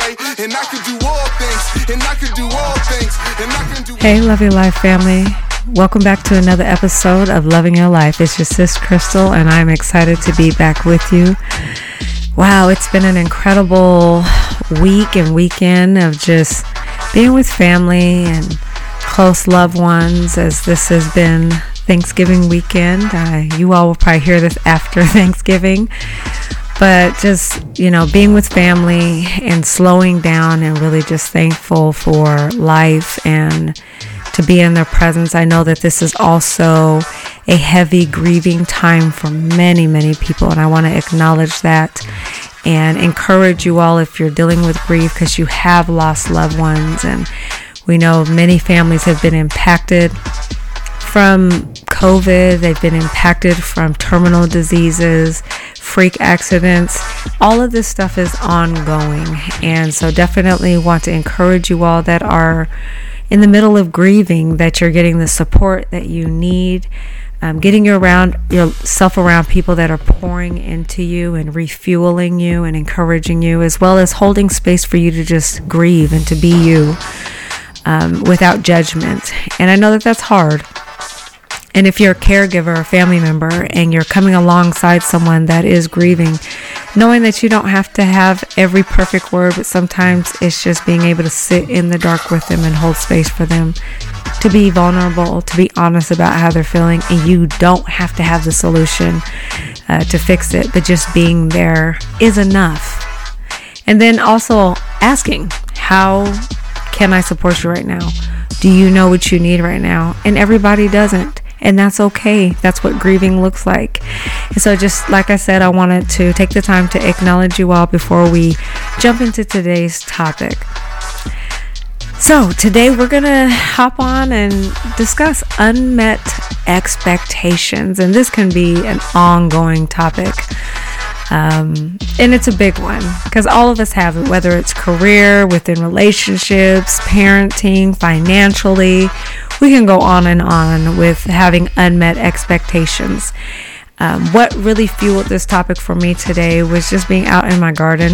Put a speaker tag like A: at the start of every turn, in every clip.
A: say, and I can do all things, and I can do all things, and I can do.
B: Hey, Love Your Life family. Welcome back to another episode of Loving Your Life. It's your sis Crystal, and I'm excited to be back with you. Wow, it's been an incredible week and weekend of just being with family and close loved ones as this has been Thanksgiving weekend. Uh, you all will probably hear this after Thanksgiving, but just, you know, being with family and slowing down and really just thankful for life and to be in their presence. I know that this is also a heavy grieving time for many, many people, and I want to acknowledge that and encourage you all if you're dealing with grief because you have lost loved ones and we know many families have been impacted from COVID, they've been impacted from terminal diseases, freak accidents. All of this stuff is ongoing. And so, definitely want to encourage you all that are in the middle of grieving that you're getting the support that you need. Um, getting you around yourself around people that are pouring into you and refueling you and encouraging you, as well as holding space for you to just grieve and to be you um, without judgment. And I know that that's hard. And if you're a caregiver, a family member, and you're coming alongside someone that is grieving, knowing that you don't have to have every perfect word, but sometimes it's just being able to sit in the dark with them and hold space for them, to be vulnerable, to be honest about how they're feeling, and you don't have to have the solution uh, to fix it, but just being there is enough. And then also asking, how can I support you right now? Do you know what you need right now? And everybody doesn't. And that's okay. That's what grieving looks like. And so, just like I said, I wanted to take the time to acknowledge you all before we jump into today's topic. So, today we're going to hop on and discuss unmet expectations. And this can be an ongoing topic. Um, and it's a big one because all of us have it, whether it's career, within relationships, parenting, financially. We can go on and on with having unmet expectations. Um, what really fueled this topic for me today was just being out in my garden.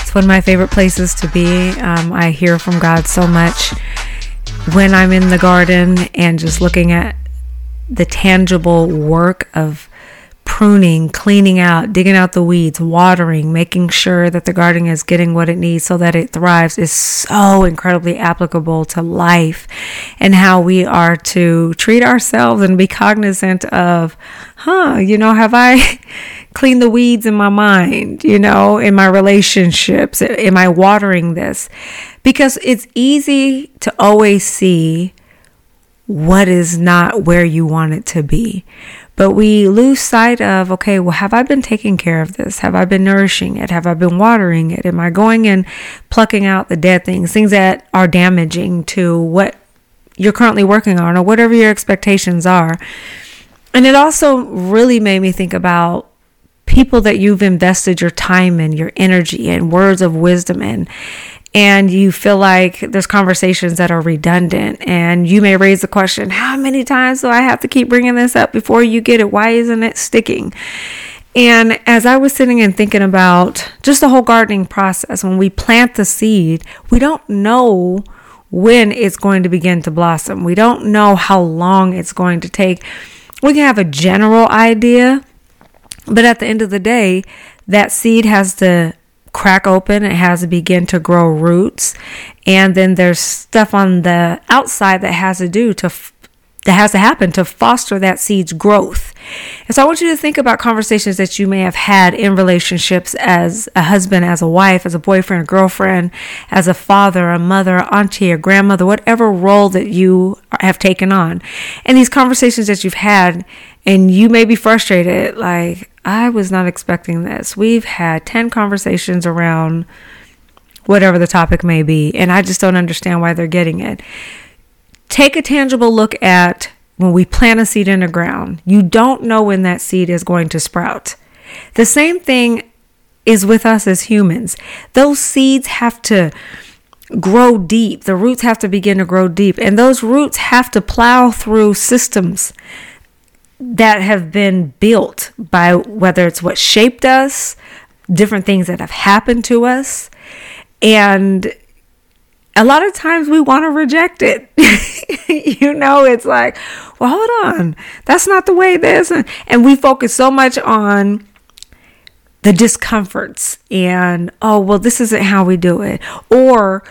B: It's one of my favorite places to be. Um, I hear from God so much when I'm in the garden and just looking at the tangible work of pruning, cleaning out, digging out the weeds, watering, making sure that the garden is getting what it needs so that it thrives is so incredibly applicable to life and how we are to treat ourselves and be cognizant of, huh, you know, have I cleaned the weeds in my mind, you know, in my relationships? Am I watering this? Because it's easy to always see what is not where you want it to be. But we lose sight of, okay, well, have I been taking care of this? Have I been nourishing it? Have I been watering it? Am I going and plucking out the dead things, things that are damaging to what you're currently working on or whatever your expectations are? And it also really made me think about people that you've invested your time in, your energy and words of wisdom in and you feel like there's conversations that are redundant and you may raise the question how many times do i have to keep bringing this up before you get it? Why isn't it sticking? And as i was sitting and thinking about just the whole gardening process when we plant the seed we don't know when it's going to begin to blossom. We don't know how long it's going to take. We can have a general idea but at the end of the day that seed has to crack open. It has to begin to grow roots. And then there's stuff on the outside that has to do to that has to happen to foster that seed's growth. And so I want you to think about conversations that you may have had in relationships as a husband, as a wife, as a boyfriend, a girlfriend, as a father, a mother, auntie, a grandmother, whatever role that you have taken on. And these conversations that you've had, and you may be frustrated, like, I was not expecting this. We've had 10 conversations around whatever the topic may be, and I just don't understand why they're getting it. Take a tangible look at when we plant a seed in the ground. You don't know when that seed is going to sprout. The same thing is with us as humans. Those seeds have to grow deep. The roots have to begin to grow deep, and those roots have to plow through systems that have been built by whether it's what shaped us, different things that have happened to us. And a lot of times we want to reject it. you know, it's like, well, hold on, that's not the way this. And we focus so much on the discomforts and, oh, well, this isn't how we do it. Or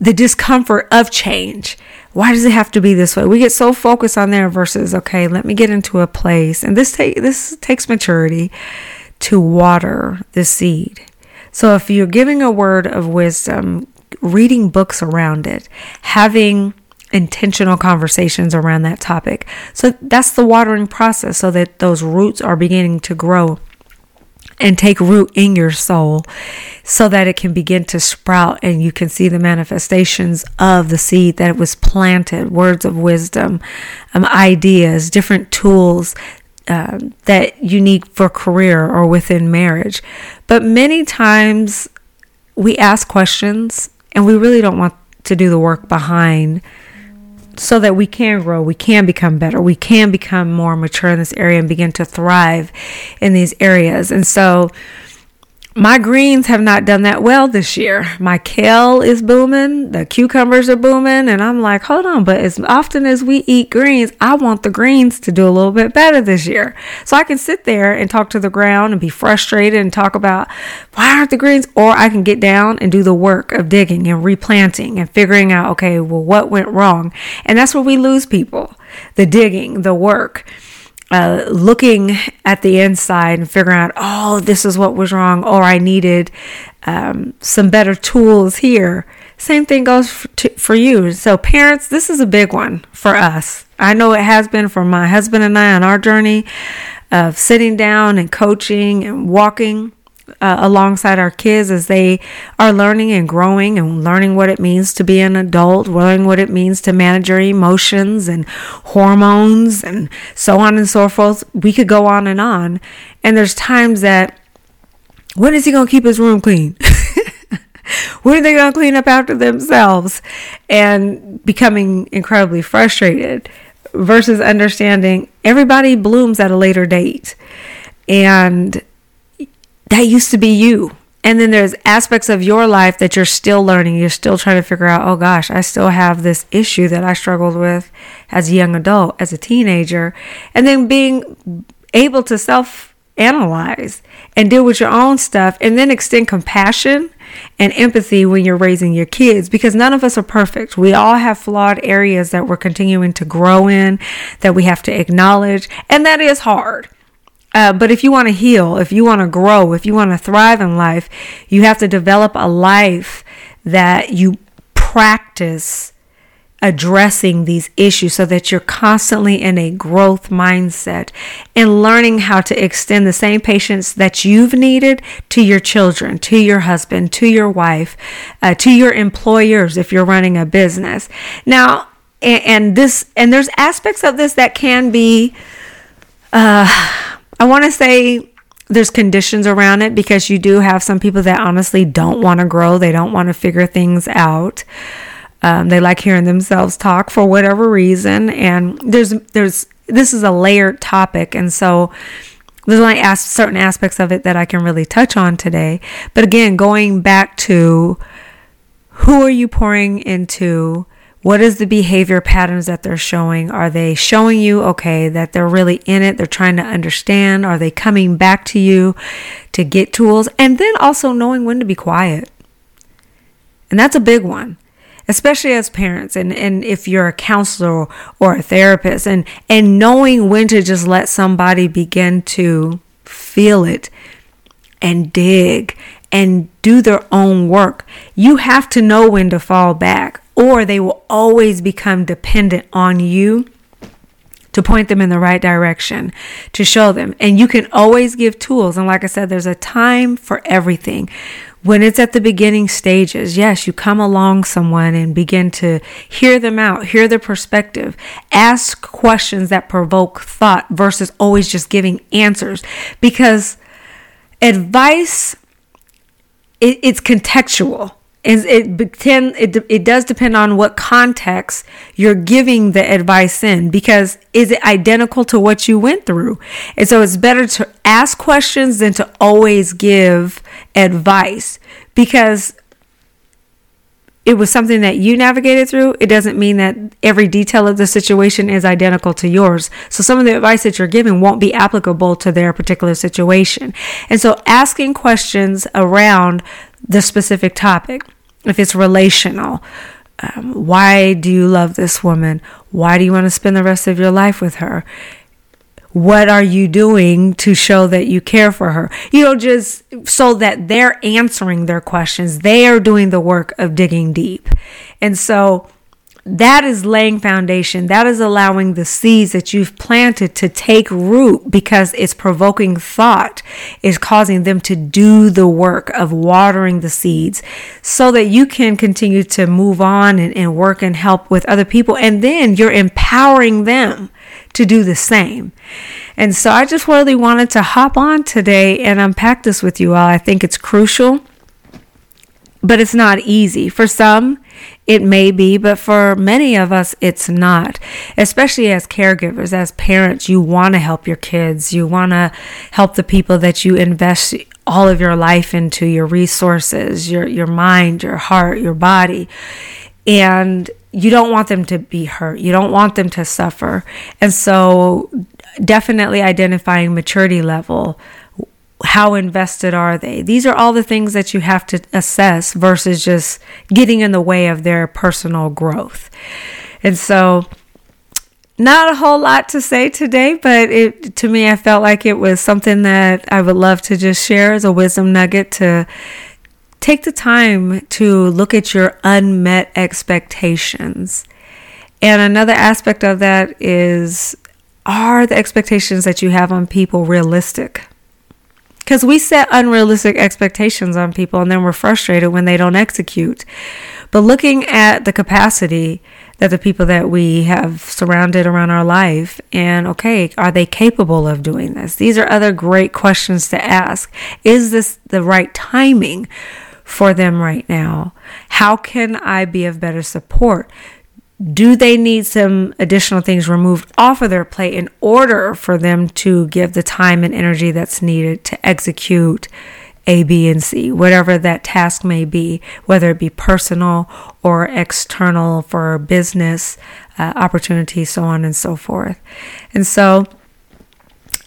B: the discomfort of change. Why does it have to be this way? We get so focused on there versus, okay, let me get into a place. And this, take, this takes maturity to water the seed. So if you're giving a word of wisdom, reading books around it, having intentional conversations around that topic. So that's the watering process so that those roots are beginning to grow and take root in your soul so that it can begin to sprout and you can see the manifestations of the seed that was planted. Words of wisdom um, ideas different tools uh, that you need for career or within marriage. But many times we ask questions and we really don't want to do the work behind so that we can grow, we can become better, we can become more mature in this area and begin to thrive in these areas. And so, my greens have not done that well this year. My kale is booming, the cucumbers are booming, and I'm like, hold on, but as often as we eat greens, I want the greens to do a little bit better this year. So I can sit there and talk to the ground and be frustrated and talk about why aren't the greens, or I can get down and do the work of digging and replanting and figuring out, okay, well, what went wrong? And that's where we lose people the digging, the work uh, looking at the inside and figuring out, oh, this is what was wrong, or I needed um, some better tools here. Same thing goes for, you. So, parents, this is a big one for us. I know it has been for my husband and I on our journey of sitting down and coaching and walking uh, alongside our kids as they are learning and growing and learning what it means to be an adult, learning what it means to manage your emotions and hormones and so on and so forth. We could go on and on. And there's times that when is he going to keep his room clean? when are they going to clean up after themselves? And becoming incredibly frustrated versus understanding everybody blooms at a later date. And that used to be you. And then there's aspects of your life that you're still learning. You're still trying to figure out, oh gosh, I still have this issue that I struggled with as a young adult, as a teenager. And then being able to self analyze and deal with your own stuff and then extend compassion and empathy when you're raising your kids because none of us are perfect. We all have flawed areas that we're continuing to grow in, that we have to acknowledge, and that is hard. Uh, but if you want to heal, if you want to grow, if you want to thrive in life, you have to develop a life that you practice addressing these issues so that you're constantly in a growth mindset and learning how to extend the same patience that you've needed to your children, to your husband, to your wife, uh, to your employers if you're running a business. Now, and, and this, and there's aspects of this that can be, uh, I want to say there's conditions around it because you do have some people that honestly don't want to grow. They don't want to figure things out. Um, they like hearing themselves talk for whatever reason. And there's, there's, this is a layered topic. And so there's only as- certain aspects of it that I can really touch on today. But again, going back to who are you pouring into? What is the behavior patterns that they're showing? Are they showing you, okay, that they're really in it? They're trying to understand. Are they coming back to you to get tools? And then also knowing when to be quiet. And that's a big one, especially as parents. And, and if you're a counselor or a therapist and, and knowing when to just let somebody begin to feel it and dig and do their own work. You have to know when to fall back or they will always become dependent on you to point them in the right direction, to show them. And you can always give tools. And like I said, there's a time for everything. When it's at the beginning stages, yes, you come along someone and begin to hear them out, hear their perspective, ask questions that provoke thought versus always just giving answers. Because advice, it, it's contextual is it it, it does depend on what context you're giving the advice in because is it identical to what you went through and so it's better to ask questions than to always give advice because it was something that you navigated through, it doesn't mean that every detail of the situation is identical to yours. So some of the advice that you're giving won't be applicable to their particular situation. And so asking questions around the specific topic, if it's relational, um, why do you love this woman? Why do you want to spend the rest of your life with her? what are you doing to show that you care for her? You know, just so that they're answering their questions. They are doing the work of digging deep. And so that is laying foundation. That is allowing the seeds that you've planted to take root because it's provoking thought is causing them to do the work of watering the seeds so that you can continue to move on and, and work and help with other people. And then you're empowering them to do the same. And so I just really wanted to hop on today and unpack this with you all. I think it's crucial, but it's not easy. For some, it may be, but for many of us, it's not. Especially as caregivers, as parents, you want to help your kids. You want to help the people that you invest all of your life into, your resources, your, your mind, your heart, your body. And you don't want them to be hurt. You don't want them to suffer. And so, definitely identifying maturity level. How invested are they? These are all the things that you have to assess versus just getting in the way of their personal growth. And so, not a whole lot to say today, but it to me I felt like it was something that I would love to just share as a wisdom nugget to take the time to look at your unmet expectations. And another aspect of that is are the expectations that you have on people realistic? Because we set unrealistic expectations on people and then we're frustrated when they don't execute. But looking at the capacity that the people that we have surrounded around our life, and okay, are they capable of doing this? These are other great questions to ask. Is this the right timing? for them right now? How can I be of better support? Do they need some additional things removed off of their plate in order for them to give the time and energy that's needed to execute A, B, and C, whatever that task may be, whether it be personal or external for business uh, opportunities, so on and so forth. And so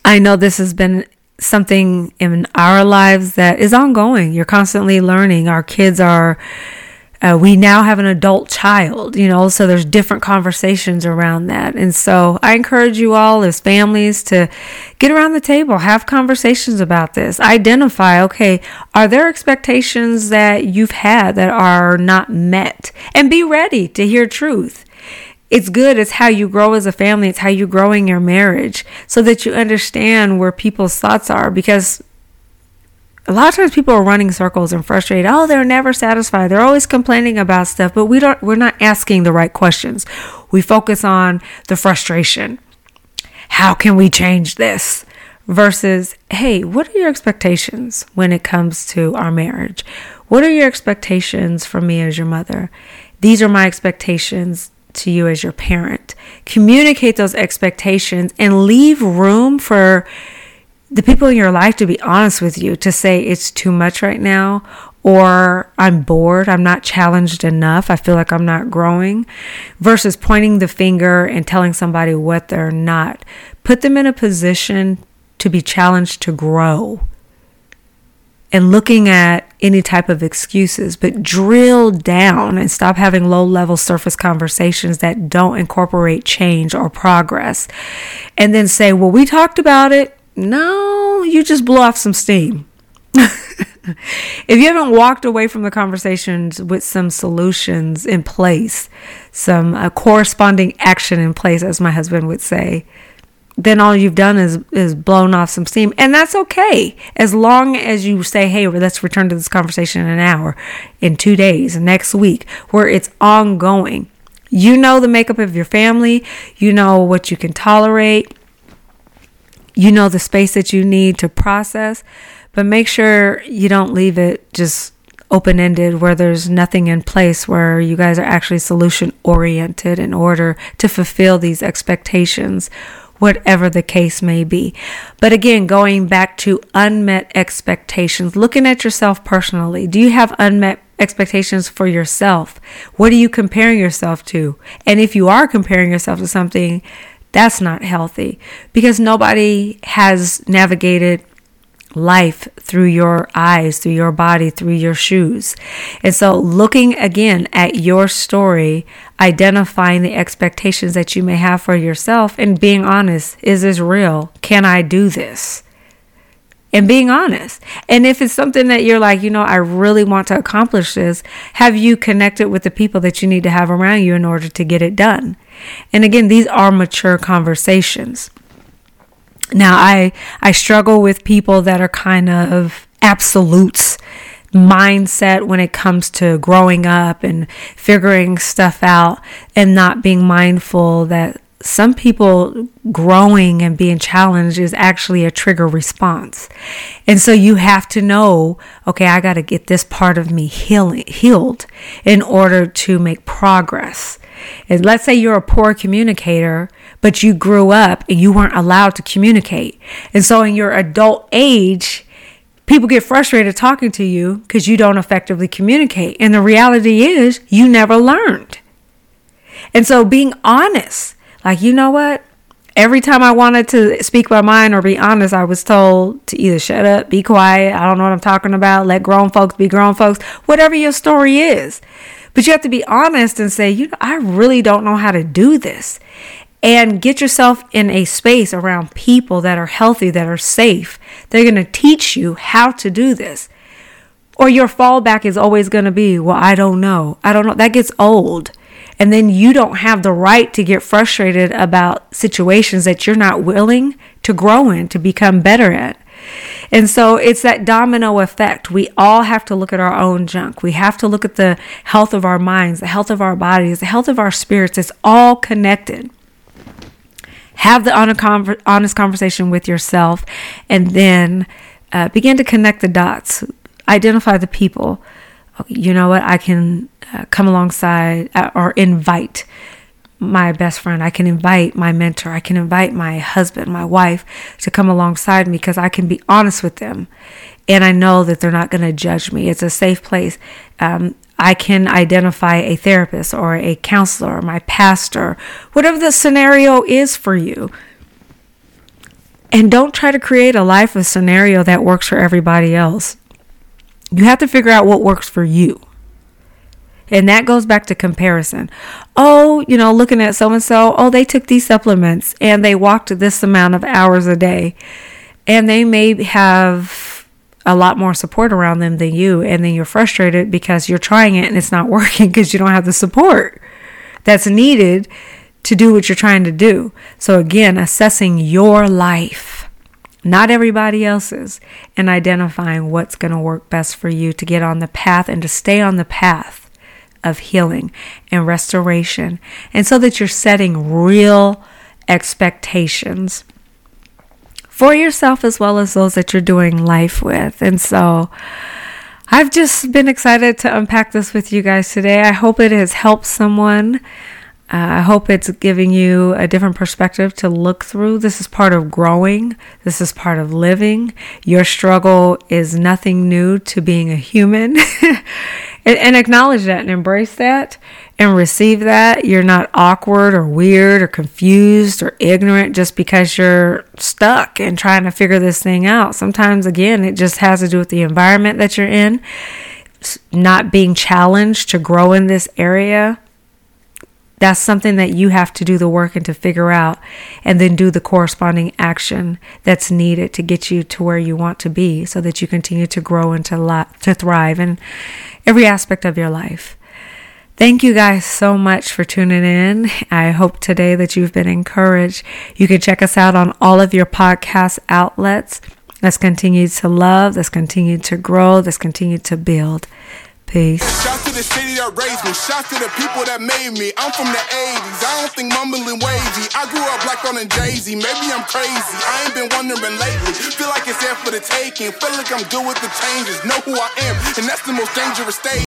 B: I know this has been something in our lives that is ongoing. You're constantly learning. Our kids are, uh, we now have an adult child, you know, so there's different conversations around that. And so I encourage you all as families to get around the table, have conversations about this, identify, okay, are there expectations that you've had that are not met? And be ready to hear truth it's good. It's how you grow as a family. It's how you grow in your marriage so that you understand where people's thoughts are because a lot of times people are running circles and frustrated. Oh, they're never satisfied. They're always complaining about stuff, but we don't we're not asking the right questions. We focus on the frustration. How can we change this? Versus, hey, what are your expectations when it comes to our marriage? What are your expectations from me as your mother? These are my expectations to you as your parent. Communicate those expectations and leave room for the people in your life to be honest with you, to say it's too much right now, or I'm bored, I'm not challenged enough, I feel like I'm not growing, versus pointing the finger and telling somebody what they're not. Put them in a position to be challenged to grow and looking at any type of excuses, but drill down and stop having low level surface conversations that don't incorporate change or progress. And then say, well, we talked about it. No, you just blew off some steam. if you haven't walked away from the conversations with some solutions in place, some uh, corresponding action in place, as my husband would say, then all you've done is is blown off some steam. And that's okay. As long as you say hey let's return to this conversation in an hour in 2 days next week where it's ongoing. You know the makeup of your family. You know what you can tolerate you know the space that you need to process but make sure you don't leave it just open ended where there's nothing in place where you guys are actually solution oriented in order to fulfill these expectations whatever the case may be. But again, going back to unmet expectations, looking at yourself personally, do you have unmet expectations for yourself? What are you comparing yourself to? And if you are comparing yourself to something, that's not healthy because nobody has navigated life through your eyes, through your body, through your shoes. And so, looking again at your story, identifying the expectations that you may have for yourself, and being honest is this real? Can I do this? And being honest. And if it's something that you're like, you know, I really want to accomplish this, have you connected with the people that you need to have around you in order to get it done? And again, these are mature conversations. Now, I I struggle with people that are kind of absolutes mindset when it comes to growing up and figuring stuff out and not being mindful that some people growing and being challenged is actually a trigger response. And so you have to know, okay, I got to get this part of me healing, healed in order to make progress. And let's say you're a poor communicator, but you grew up and you weren't allowed to communicate. And so in your adult age, people get frustrated talking to you because you don't effectively communicate. And the reality is, you never learned. And so being honest, like, you know what? Every time I wanted to speak my mind or be honest, I was told to either shut up, be quiet, I don't know what I'm talking about, let grown folks be grown folks, whatever your story is. But you have to be honest and say, you know, I really don't know how to do this. And get yourself in a space around people that are healthy, that are safe. They're going to teach you how to do this. Or your fallback is always going to be, well, I don't know. I don't know. That gets old. And then you don't have the right to get frustrated about situations that you're not willing to grow in, to become better at. And so it's that domino effect. We all have to look at our own junk. We have to look at the health of our minds, the health of our bodies, the health of our spirits. It's all connected. Have the honest conversation with yourself and then uh, begin to connect the dots. Identify the people. You know what? I can uh, come alongside uh, or invite my best friend. I can invite my mentor. I can invite my husband, my wife to come alongside me because I can be honest with them. And I know that they're not going to judge me. It's a safe place. Um, I can identify a therapist or a counselor or my pastor, whatever the scenario is for you. And don't try to create a life, a scenario that works for everybody else. You have to figure out what works for you. And that goes back to comparison. Oh, you know, looking at so and so, oh, they took these supplements and they walked this amount of hours a day. And they may have a lot more support around them than you. And then you're frustrated because you're trying it and it's not working because you don't have the support that's needed to do what you're trying to do. So, again, assessing your life, not everybody else's, and identifying what's going to work best for you to get on the path and to stay on the path of healing and restoration. And so that you're setting real expectations for yourself as well as those that you're doing life with. And so I've just been excited to unpack this with you guys today. I hope it has helped someone. Uh, I hope it's giving you a different perspective to look through. This is part of growing. This is part of living. Your struggle is nothing new to being a human. and, and acknowledge that and embrace that and receive that. You're not awkward or weird or confused or ignorant just because you're stuck and trying to figure this thing out. Sometimes, again, it just has to do with the environment that you're in, not being challenged to grow in this area. That's something that you have to do the work and to figure out, and then do the corresponding action that's needed to get you to where you want to be so that you continue to grow and to, to thrive. in every aspect of your life. Thank you guys so much for tuning in. I hope today that you've been encouraged. You can check us out on all of your podcast outlets. Let's continue to love, let's continue to grow, let's continue to build. Peace.
A: Shout to the city that raised me. Shout to the people that made me. I'm from the 80s. I don't think mumbling wavy. I grew up black on a Jay-Z. Maybe I'm crazy. I ain't been wondering lately. Feel like it's there for the taking. Feel like I'm good with the changes. Know who I am. And that's the most dangerous stage.